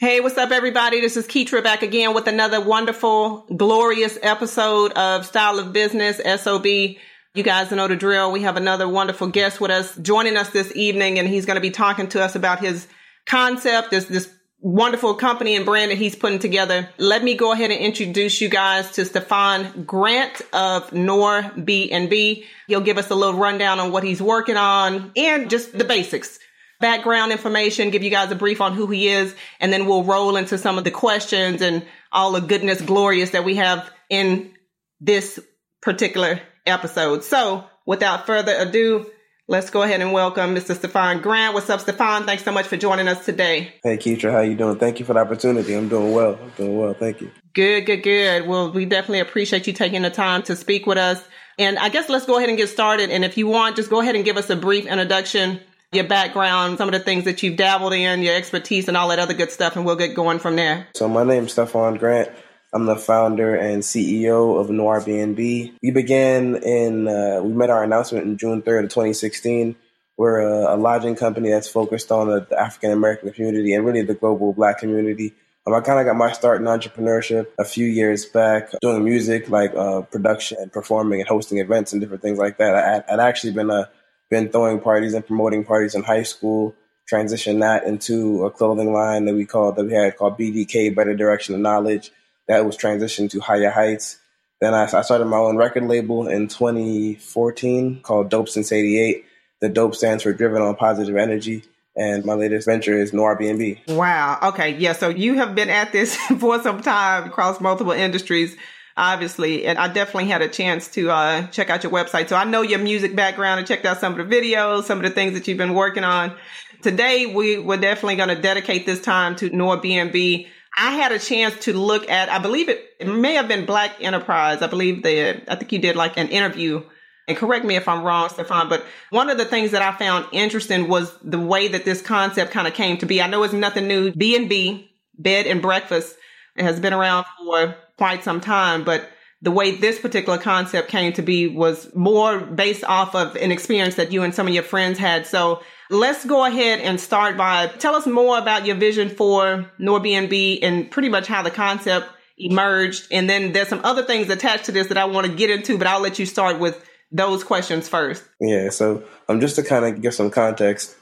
Hey, what's up, everybody? This is Keetra back again with another wonderful, glorious episode of Style of Business, SOB. You guys know the drill. We have another wonderful guest with us joining us this evening, and he's going to be talking to us about his concept, this, this wonderful company and brand that he's putting together. Let me go ahead and introduce you guys to Stefan Grant of Noir B&B. He'll give us a little rundown on what he's working on and just the basics background information, give you guys a brief on who he is, and then we'll roll into some of the questions and all the goodness glorious that we have in this particular episode. So without further ado, let's go ahead and welcome Mr. Stefan Grant. What's up, Stefan? Thanks so much for joining us today. Hey, Keetra, how you doing? Thank you for the opportunity. I'm doing well. I'm doing well. Thank you. Good, good, good. Well, we definitely appreciate you taking the time to speak with us. And I guess let's go ahead and get started. And if you want, just go ahead and give us a brief introduction your background, some of the things that you've dabbled in, your expertise, and all that other good stuff, and we'll get going from there. So, my name is Stefan Grant. I'm the founder and CEO of Noir BNB. We began in, uh, we made our announcement in June 3rd of 2016. We're a, a lodging company that's focused on the, the African American community and really the global black community. Um, I kind of got my start in entrepreneurship a few years back, doing music, like uh, production and performing and hosting events and different things like that. I, I'd actually been a been throwing parties and promoting parties in high school. Transitioned that into a clothing line that we called that we had called BDK, Better Direction of Knowledge. That was transitioned to Higher Heights. Then I, I started my own record label in 2014 called Dope Since 88. The dope stands for Driven on Positive Energy and my latest venture is Noir BNB. Wow. Okay. Yeah. So you have been at this for some time across multiple industries obviously. And I definitely had a chance to uh, check out your website. So I know your music background and checked out some of the videos, some of the things that you've been working on. Today, we were definitely going to dedicate this time to Noir BNB. I had a chance to look at, I believe it, it may have been Black Enterprise. I believe that, I think you did like an interview and correct me if I'm wrong, Stefan, but one of the things that I found interesting was the way that this concept kind of came to be. I know it's nothing new. B&B, bed and breakfast, it has been around for quite some time, but the way this particular concept came to be was more based off of an experience that you and some of your friends had. So let's go ahead and start by tell us more about your vision for NoirBnB and pretty much how the concept emerged. And then there's some other things attached to this that I want to get into, but I'll let you start with those questions first. Yeah. So um, just to kind of give some context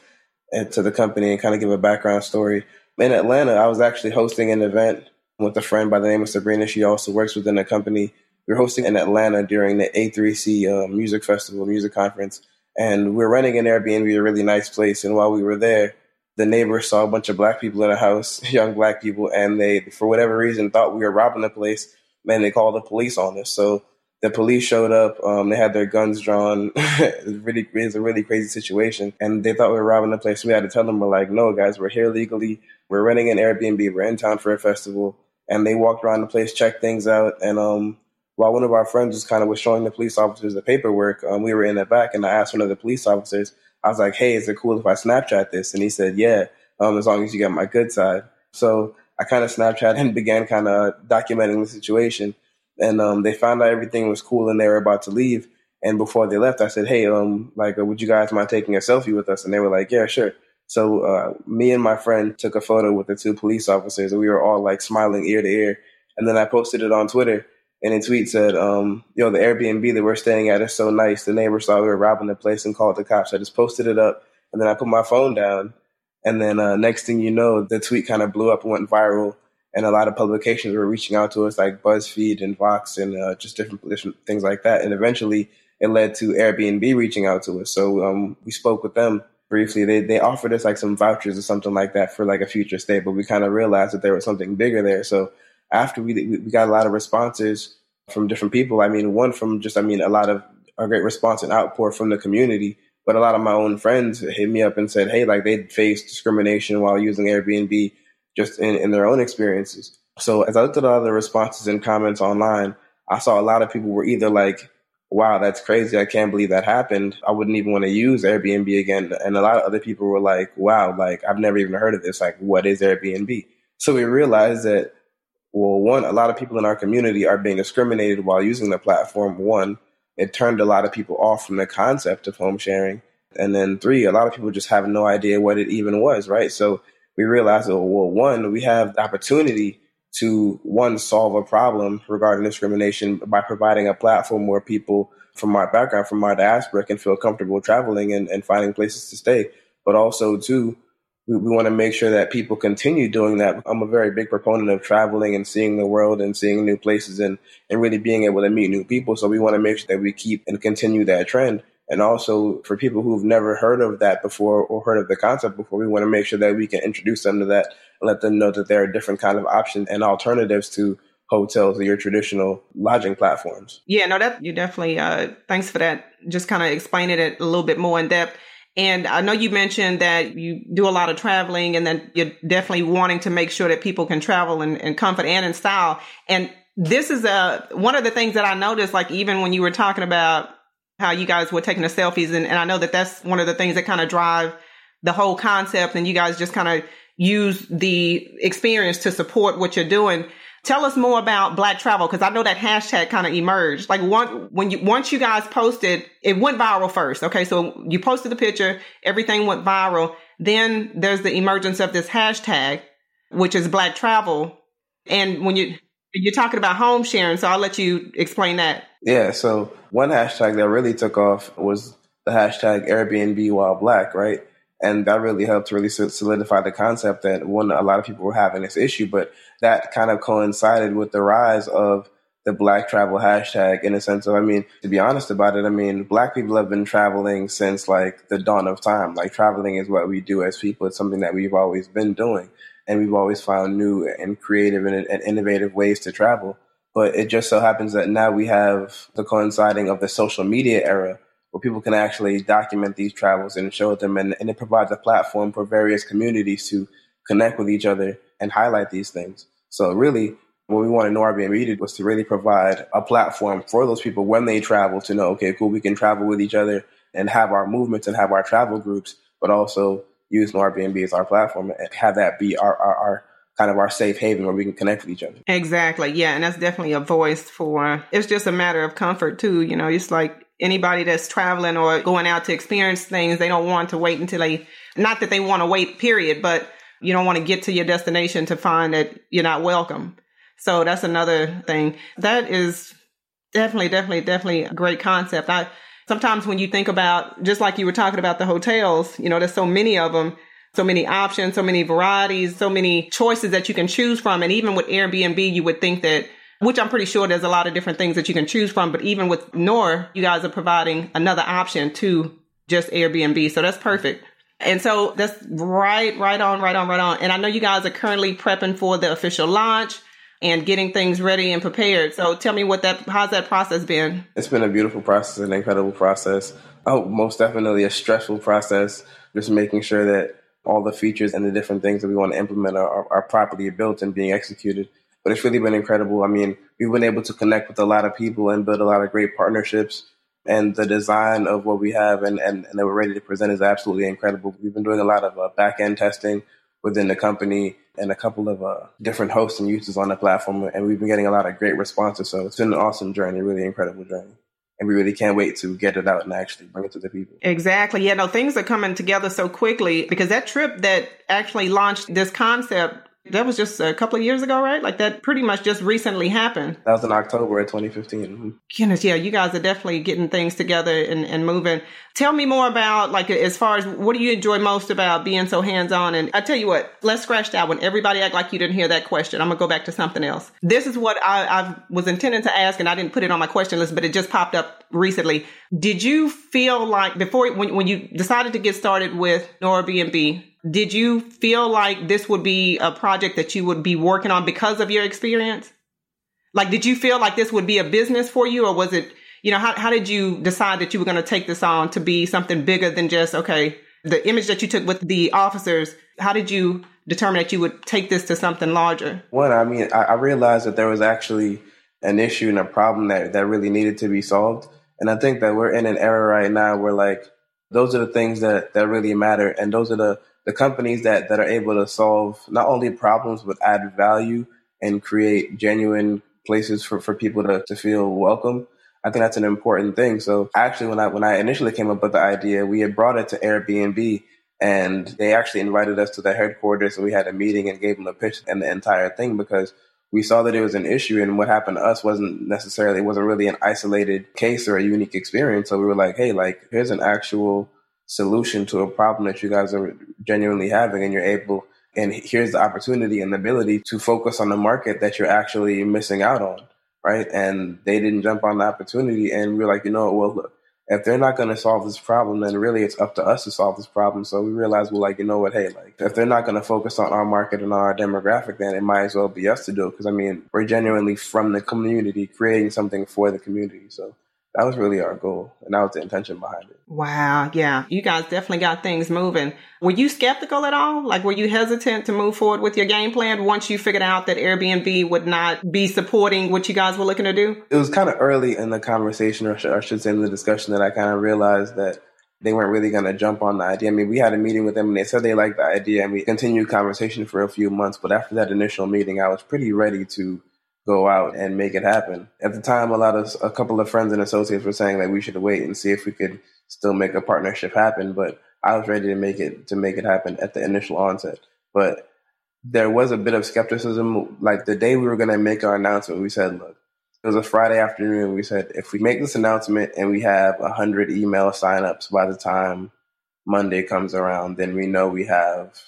to the company and kind of give a background story. In Atlanta, I was actually hosting an event with a friend by the name of Sabrina. She also works within the company. We were hosting in Atlanta during the A3C uh, Music Festival, music conference, and we are renting an Airbnb, a really nice place. And while we were there, the neighbors saw a bunch of black people in a house, young black people, and they, for whatever reason, thought we were robbing the place. Man, they called the police on us. So the police showed up. Um, they had their guns drawn. it was really, it was a really crazy situation, and they thought we were robbing the place. We had to tell them, we're like, no, guys, we're here legally. We're renting an Airbnb. We're in town for a festival and they walked around the place, checked things out, and um, while one of our friends was kind of was showing the police officers the paperwork, um, we were in the back, and I asked one of the police officers, I was like, "Hey, is it cool if I Snapchat this?" And he said, "Yeah, um, as long as you get my good side." So I kind of Snapchat and began kind of documenting the situation, and um, they found out everything was cool, and they were about to leave. And before they left, I said, "Hey, um, like, uh, would you guys mind taking a selfie with us?" And they were like, "Yeah, sure." So uh, me and my friend took a photo with the two police officers, and we were all like smiling ear to ear. And then I posted it on Twitter, and a tweet said, um, "Yo, the Airbnb that we're staying at is so nice. The neighbors thought we were robbing the place and called the cops." I just posted it up, and then I put my phone down. And then uh, next thing you know, the tweet kind of blew up and went viral, and a lot of publications were reaching out to us, like BuzzFeed and Vox, and uh, just different, different things like that. And eventually, it led to Airbnb reaching out to us. So um, we spoke with them briefly. They they offered us like some vouchers or something like that for like a future stay, but we kind of realized that there was something bigger there. So after we we got a lot of responses from different people. I mean, one from just I mean a lot of a great response and outpour from the community. But a lot of my own friends hit me up and said, hey, like they faced discrimination while using Airbnb just in, in their own experiences. So as I looked at all the responses and comments online, I saw a lot of people were either like, wow, that's crazy. I can't believe that happened. I wouldn't even want to use Airbnb again. And a lot of other people were like, wow, like I've never even heard of this. Like, what is Airbnb? So we realized that, well, one, a lot of people in our community are being discriminated while using the platform. One, it turned a lot of people off from the concept of home sharing. And then three, a lot of people just have no idea what it even was, right? So we realized, well, one, we have the opportunity to one solve a problem regarding discrimination by providing a platform where people from my background, from my diaspora, can feel comfortable traveling and, and finding places to stay. But also, two, we, we want to make sure that people continue doing that. I'm a very big proponent of traveling and seeing the world and seeing new places and, and really being able to meet new people. So we want to make sure that we keep and continue that trend. And also for people who've never heard of that before or heard of the concept before, we want to make sure that we can introduce them to that and let them know that there are different kind of options and alternatives to hotels or your traditional lodging platforms. Yeah, no, that you definitely, uh, thanks for that. Just kind of explaining it a little bit more in depth. And I know you mentioned that you do a lot of traveling and then you're definitely wanting to make sure that people can travel in, in comfort and in style. And this is a, uh, one of the things that I noticed, like even when you were talking about how you guys were taking the selfies. And, and I know that that's one of the things that kind of drive the whole concept. And you guys just kind of use the experience to support what you're doing. Tell us more about Black Travel because I know that hashtag kind of emerged. Like one when you once you guys posted, it went viral first. Okay, so you posted the picture, everything went viral. Then there's the emergence of this hashtag, which is Black Travel. And when you you're talking about home sharing, so I'll let you explain that. Yeah, so one hashtag that really took off was the hashtag Airbnb while black, right? And that really helped to really solidify the concept that one, a lot of people were having this issue, but that kind of coincided with the rise of the black travel hashtag in a sense of, I mean, to be honest about it, I mean, black people have been traveling since like the dawn of time. Like traveling is what we do as people. It's something that we've always been doing and we've always found new and creative and, and innovative ways to travel. But it just so happens that now we have the coinciding of the social media era where people can actually document these travels and show them, and, and it provides a platform for various communities to connect with each other and highlight these things. So really, what we wanted Airbnb did was to really provide a platform for those people when they travel to know, okay, cool, we can travel with each other and have our movements and have our travel groups, but also use Airbnb as our platform and have that be our, our, our kind of our safe haven where we can connect with each other. Exactly. Yeah. And that's definitely a voice for, it's just a matter of comfort too. You know, it's like anybody that's traveling or going out to experience things, they don't want to wait until they, not that they want to wait, period, but you don't want to get to your destination to find that you're not welcome. So that's another thing. That is definitely, definitely, definitely a great concept. I, sometimes when you think about, just like you were talking about the hotels, you know, there's so many of them, so many options, so many varieties, so many choices that you can choose from. And even with Airbnb, you would think that, which I'm pretty sure there's a lot of different things that you can choose from. But even with Noir, you guys are providing another option to just Airbnb. So that's perfect. And so that's right, right on, right on, right on. And I know you guys are currently prepping for the official launch and getting things ready and prepared. So tell me what that how's that process been? It's been a beautiful process, an incredible process. Oh, most definitely a stressful process. Just making sure that all the features and the different things that we want to implement are, are properly built and being executed. But it's really been incredible. I mean, we've been able to connect with a lot of people and build a lot of great partnerships. And the design of what we have and, and, and that we're ready to present is absolutely incredible. We've been doing a lot of uh, back end testing within the company and a couple of uh, different hosts and users on the platform. And we've been getting a lot of great responses. So it's been an awesome journey, really incredible journey. And we really can't wait to get it out and actually bring it to the people. Exactly. Yeah, no, things are coming together so quickly because that trip that actually launched this concept that was just a couple of years ago, right? Like that pretty much just recently happened. That was in October of 2015. Mm-hmm. Goodness, yeah, you guys are definitely getting things together and, and moving. Tell me more about, like, as far as what do you enjoy most about being so hands on? And I tell you what, let's scratch that one. Everybody act like you didn't hear that question. I'm going to go back to something else. This is what I, I was intending to ask, and I didn't put it on my question list, but it just popped up recently. Did you feel like before, when, when you decided to get started with Airbnb, did you feel like this would be a project that you would be working on because of your experience? Like, did you feel like this would be a business for you or was it, you know, how, how did you decide that you were going to take this on to be something bigger than just, okay, the image that you took with the officers, how did you determine that you would take this to something larger? One, I mean, I, I realized that there was actually an issue and a problem that, that really needed to be solved. And I think that we're in an era right now where like those are the things that, that really matter. And those are the, the companies that, that are able to solve not only problems, but add value and create genuine places for, for people to, to feel welcome. I think that's an important thing. So actually, when I when I initially came up with the idea, we had brought it to Airbnb, and they actually invited us to their headquarters, and we had a meeting and gave them a pitch and the entire thing because we saw that it was an issue, and what happened to us wasn't necessarily it wasn't really an isolated case or a unique experience. So we were like, hey, like here's an actual solution to a problem that you guys are genuinely having, and you're able. And here's the opportunity and the ability to focus on the market that you're actually missing out on right? And they didn't jump on the opportunity. And we are like, you know, what, well, look, if they're not going to solve this problem, then really it's up to us to solve this problem. So we realized we're like, you know what, hey, like if they're not going to focus on our market and our demographic, then it might as well be us to do it. Because I mean, we're genuinely from the community, creating something for the community. So that was really our goal and that was the intention behind it wow yeah you guys definitely got things moving were you skeptical at all like were you hesitant to move forward with your game plan once you figured out that airbnb would not be supporting what you guys were looking to do it was kind of early in the conversation or I should say in the discussion that i kind of realized that they weren't really going to jump on the idea. I mean, we had a meeting with them and they said they liked the idea and we continued conversation for a few months. But after that initial meeting, I was pretty ready to go out and make it happen. At the time, a lot of a couple of friends and associates were saying that we should wait and see if we could still make a partnership happen. But I was ready to make it to make it happen at the initial onset. But there was a bit of skepticism. Like the day we were going to make our announcement, we said, "Look, it was a Friday afternoon. We said if we make this announcement and we have hundred email signups by the time Monday comes around, then we know we have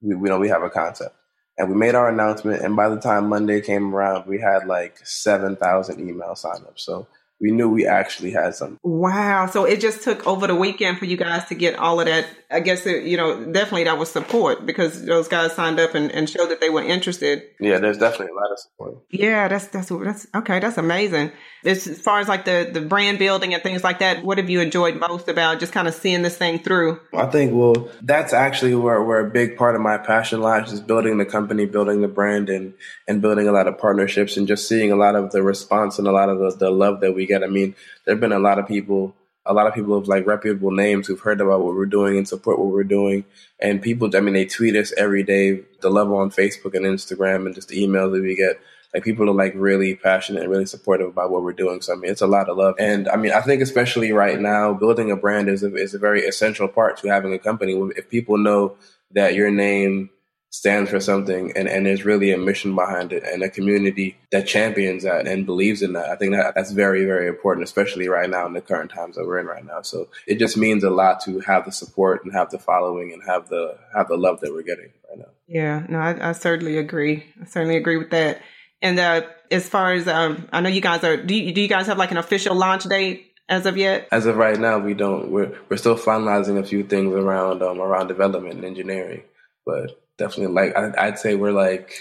we, we know we have a concept." And we made our announcement. And by the time Monday came around, we had like 7,000 email signups. So we knew we actually had some. Wow. So it just took over the weekend for you guys to get all of that. I guess, it, you know, definitely that was support because those guys signed up and, and showed that they were interested. Yeah, there's definitely a lot of support. Yeah, that's, that's, that's okay. That's amazing. As, as far as like the, the brand building and things like that, what have you enjoyed most about just kind of seeing this thing through? I think, well, that's actually where, where a big part of my passion lies is building the company, building the brand and, and building a lot of partnerships and just seeing a lot of the response and a lot of the, the love that we get. I mean, there have been a lot of people, a lot of people of like reputable names who've heard about what we're doing and support what we're doing. And people, I mean, they tweet us every day, the level on Facebook and Instagram and just the emails that we get. Like people are like really passionate and really supportive about what we're doing. So I mean, it's a lot of love. And I mean, I think especially right now, building a brand is a, is a very essential part to having a company. If people know that your name stands for something and, and there's really a mission behind it and a community that champions that and believes in that. I think that that's very, very important, especially right now in the current times that we're in right now. So it just means a lot to have the support and have the following and have the have the love that we're getting right now. Yeah, no, I, I certainly agree. I certainly agree with that. And uh, as far as um, I know, you guys are. Do you, do you guys have like an official launch date as of yet? As of right now, we don't. We're we're still finalizing a few things around um, around development and engineering, but definitely like I, I'd say we're like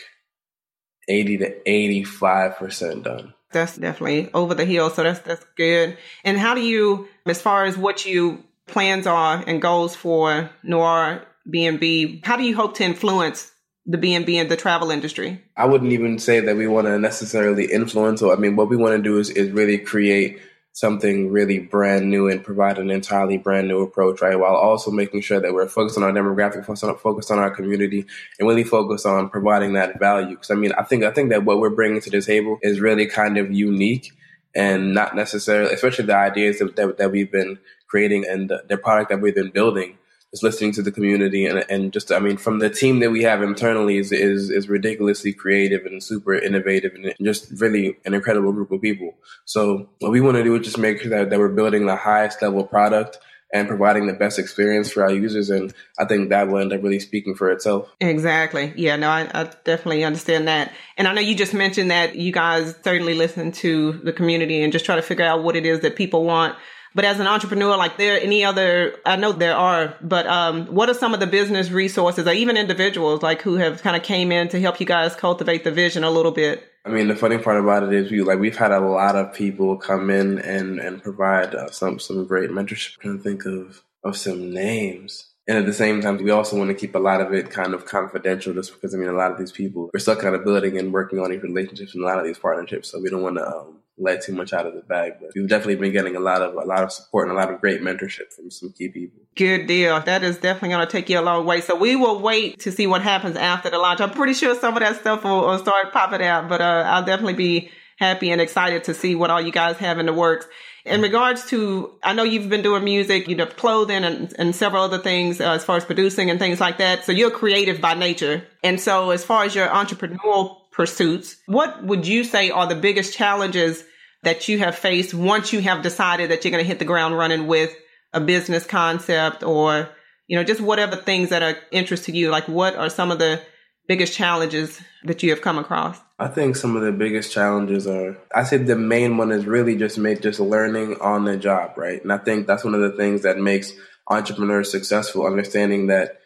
eighty to eighty five percent done. That's definitely over the hill, so that's that's good. And how do you, as far as what you plans are and goals for Noir B&B, how do you hope to influence the B&B and the travel industry? I wouldn't even say that we want to necessarily influence. Or I mean, what we want to do is is really create something really brand new and provide an entirely brand new approach, right? While also making sure that we're focused on our demographic, focused on, our community, and really focused on providing that value. Because I mean, I think I think that what we're bringing to the table is really kind of unique and not necessarily, especially the ideas that, that, that we've been creating and the, the product that we've been building is listening to the community and, and just I mean from the team that we have internally is, is is ridiculously creative and super innovative and just really an incredible group of people. So what we want to do is just make sure that, that we're building the highest level product and providing the best experience for our users. And I think that will end up really speaking for itself. Exactly. Yeah, no, I, I, definitely understand that. And I know you just mentioned that you guys certainly listen to the community and just try to figure out what it is that people want. But as an entrepreneur, like there any other, I know there are, but um, what are some of the business resources or even individuals like who have kind of came in to help you guys cultivate the vision a little bit? I mean, the funny part about it is we like we've had a lot of people come in and and provide uh, some some great mentorship. I'm trying to think of of some names. And at the same time, we also want to keep a lot of it kind of confidential just because, I mean, a lot of these people, we're still kind of building and working on these relationships and a lot of these partnerships. So we don't want to um, let too much out of the bag. But we've definitely been getting a lot of, a lot of support and a lot of great mentorship from some key people. Good deal. That is definitely going to take you a long way. So we will wait to see what happens after the launch. I'm pretty sure some of that stuff will, will start popping out, but uh, I'll definitely be happy and excited to see what all you guys have in the works. In regards to, I know you've been doing music, you know, clothing and, and several other things uh, as far as producing and things like that. So you're creative by nature. And so as far as your entrepreneurial pursuits, what would you say are the biggest challenges that you have faced once you have decided that you're going to hit the ground running with a business concept or, you know, just whatever things that are interest to you? Like what are some of the biggest challenges that you have come across? I think some of the biggest challenges are, I say the main one is really just make just learning on the job, right? And I think that's one of the things that makes entrepreneurs successful, understanding that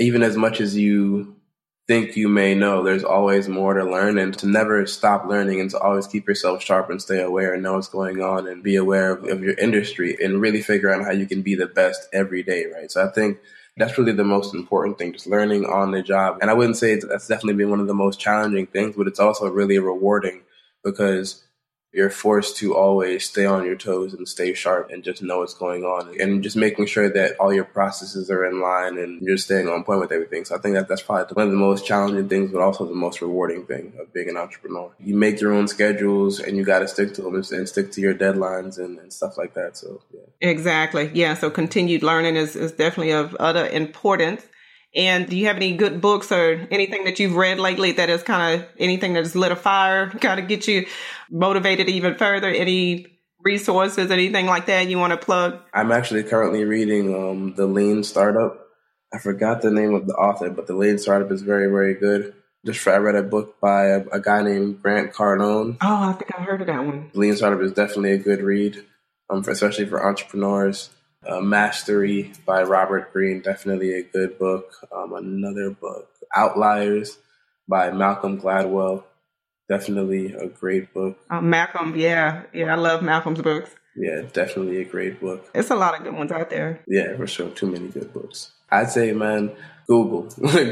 even as much as you think you may know, there's always more to learn and to never stop learning and to always keep yourself sharp and stay aware and know what's going on and be aware of, of your industry and really figure out how you can be the best every day, right? So I think that's really the most important thing, just learning on the job. And I wouldn't say that's definitely been one of the most challenging things, but it's also really rewarding because you're forced to always stay on your toes and stay sharp and just know what's going on and just making sure that all your processes are in line and you're staying on point with everything. So I think that that's probably one of the most challenging things, but also the most rewarding thing of being an entrepreneur. You make your own schedules and you got to stick to them and, stick to your deadlines and, and stuff like that. So, yeah. Exactly. Yeah. So continued learning is, is definitely of utter importance. And do you have any good books or anything that you've read lately that is kind of anything that's lit a fire, kind of get you motivated even further? Any resources, anything like that you want to plug? I'm actually currently reading um, The Lean Startup. I forgot the name of the author, but The Lean Startup is very, very good. Just I read a book by a, a guy named Grant Cardone. Oh, I think I heard of that one. The Lean Startup is definitely a good read, um, for, especially for entrepreneurs. Uh, Mastery by Robert Greene, definitely a good book. Um, another book, Outliers by Malcolm Gladwell, definitely a great book. Uh, Malcolm, yeah, yeah, I love Malcolm's books. Yeah, definitely a great book. It's a lot of good ones out there. Yeah, for sure. Too many good books. I'd say, man, Google,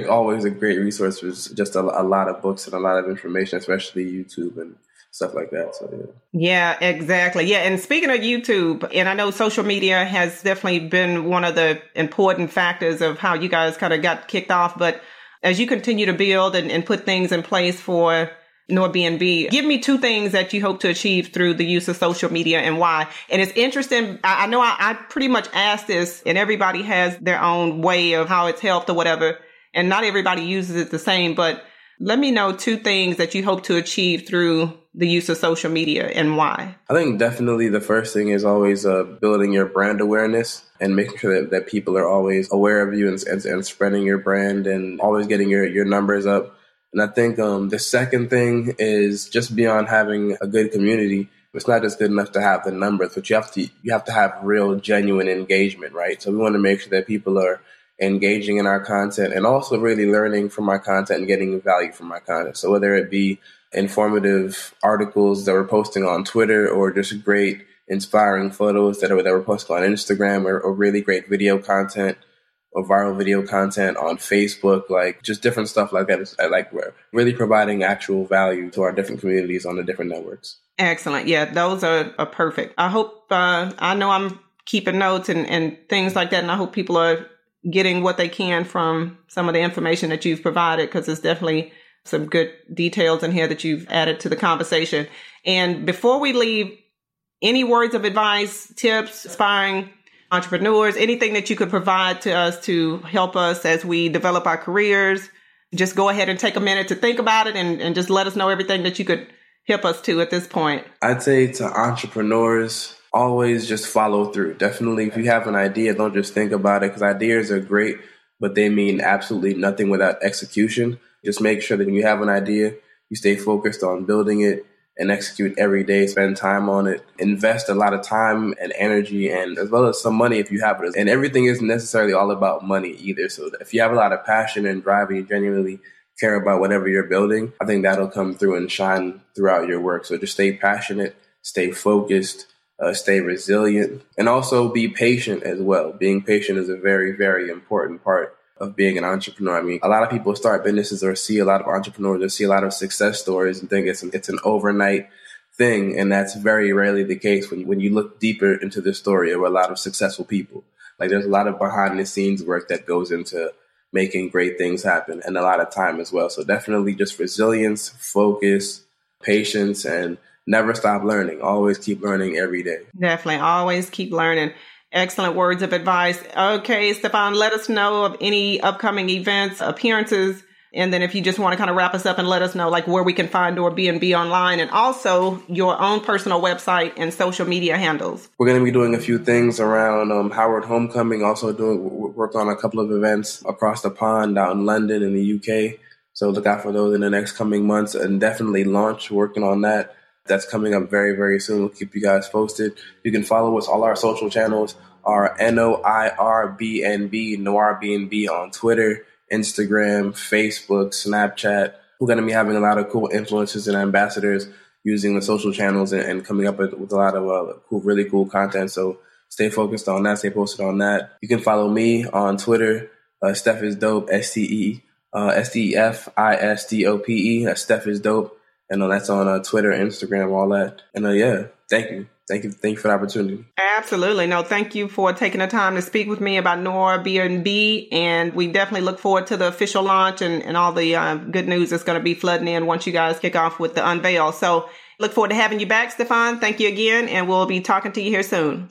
always a great resource for just a, a lot of books and a lot of information, especially YouTube and stuff like that. So yeah. Yeah, exactly. Yeah, and speaking of YouTube, and I know social media has definitely been one of the important factors of how you guys kind of got kicked off. But as you continue to build and, and put things in place for Noirbnb, give me two things that you hope to achieve through the use of social media and why. And it's interesting. I, I know I, I pretty much asked this, and everybody has their own way of how it's helped or whatever. And not everybody uses it the same, but let me know two things that you hope to achieve through the use of social media and why? I think definitely the first thing is always uh, building your brand awareness and making sure that, that people are always aware of you and, and, and, spreading your brand and always getting your, your numbers up. And I think um, the second thing is just beyond having a good community. It's not just good enough to have the numbers, but you have to you have to have real, genuine engagement, right? So we want to make sure that people are engaging in our content and also really learning from our content and getting value from our content. So whether it be informative articles that we're posting on Twitter or just great inspiring photos that, are, that we're posting on Instagram or, or really great video content or viral video content on Facebook, like just different stuff like that. Like we're really providing actual value to our different communities on the different networks. Excellent. Yeah, those are, are perfect. I hope, uh, I know I'm keeping notes and, and things like that. And I hope people are getting what they can from some of the information that you've provided because it's definitely some good details in here that you've added to the conversation. And before we leave, any words of advice, tips, inspiring entrepreneurs, anything that you could provide to us to help us as we develop our careers, just go ahead and take a minute to think about it and, and just let us know everything that you could help us to at this point. I'd say to entrepreneurs, always just follow through. Definitely, if you have an idea, don't just think about it because ideas are great, but they mean absolutely nothing without execution. Just make sure that when you have an idea, you stay focused on building it and execute every day, spend time on it, invest a lot of time and energy and as well as some money if you have it. And everything isn't necessarily all about money either. So if you have a lot of passion and drive and you genuinely care about whatever you're building, I think that'll come through and shine throughout your work. So just stay passionate, stay focused, uh, stay resilient, and also be patient as well. Being patient is a very, very important part of being an entrepreneur. I mean, a lot of people start businesses or see a lot of entrepreneurs or see a lot of success stories and think it's an, it's an overnight thing. And that's very rarely the case when, when you look deeper into the story of a lot of successful people. Like there's a lot of behind the scenes work that goes into making great things happen and a lot of time as well. So definitely just resilience, focus, patience, and never stop learning. Always keep learning every day. Definitely. Always keep learning. Excellent words of advice. Okay, Stefan, let us know of any upcoming events, appearances, and then if you just want to kind of wrap us up and let us know like where we can find Noir B&B online and also your own personal website and social media handles. We're going to be doing a few things around um, Howard Homecoming, also doing work on a couple of events across the pond out in London in the UK. So look out for those in the next coming months and definitely launch working on that. That's coming up very, very soon. We'll keep you guys posted. You can follow us. All our social channels are N O I R B N B, Noir B N B on Twitter, Instagram, Facebook, Snapchat. We're going to be having a lot of cool influencers and ambassadors using the social channels and, and coming up with, with, a lot of uh, cool, really cool content. So stay focused on that. Stay posted on that. You can follow me on Twitter. Uh, Steph is dope. S T E uh, S T E F I S D O P E. Steph is dope. And uh, that's on uh, Twitter, Instagram, all that. And uh, yeah, thank you. Thank you. Thank you for the opportunity. Absolutely. No, thank you for taking the time to speak with me about Noir B&B. And we definitely look forward to the official launch and, and all the uh, good news that's going to be flooding in once you guys kick off with the unveil. So look forward to having you back, Stefan. Thank you again. And we'll be talking to you here soon.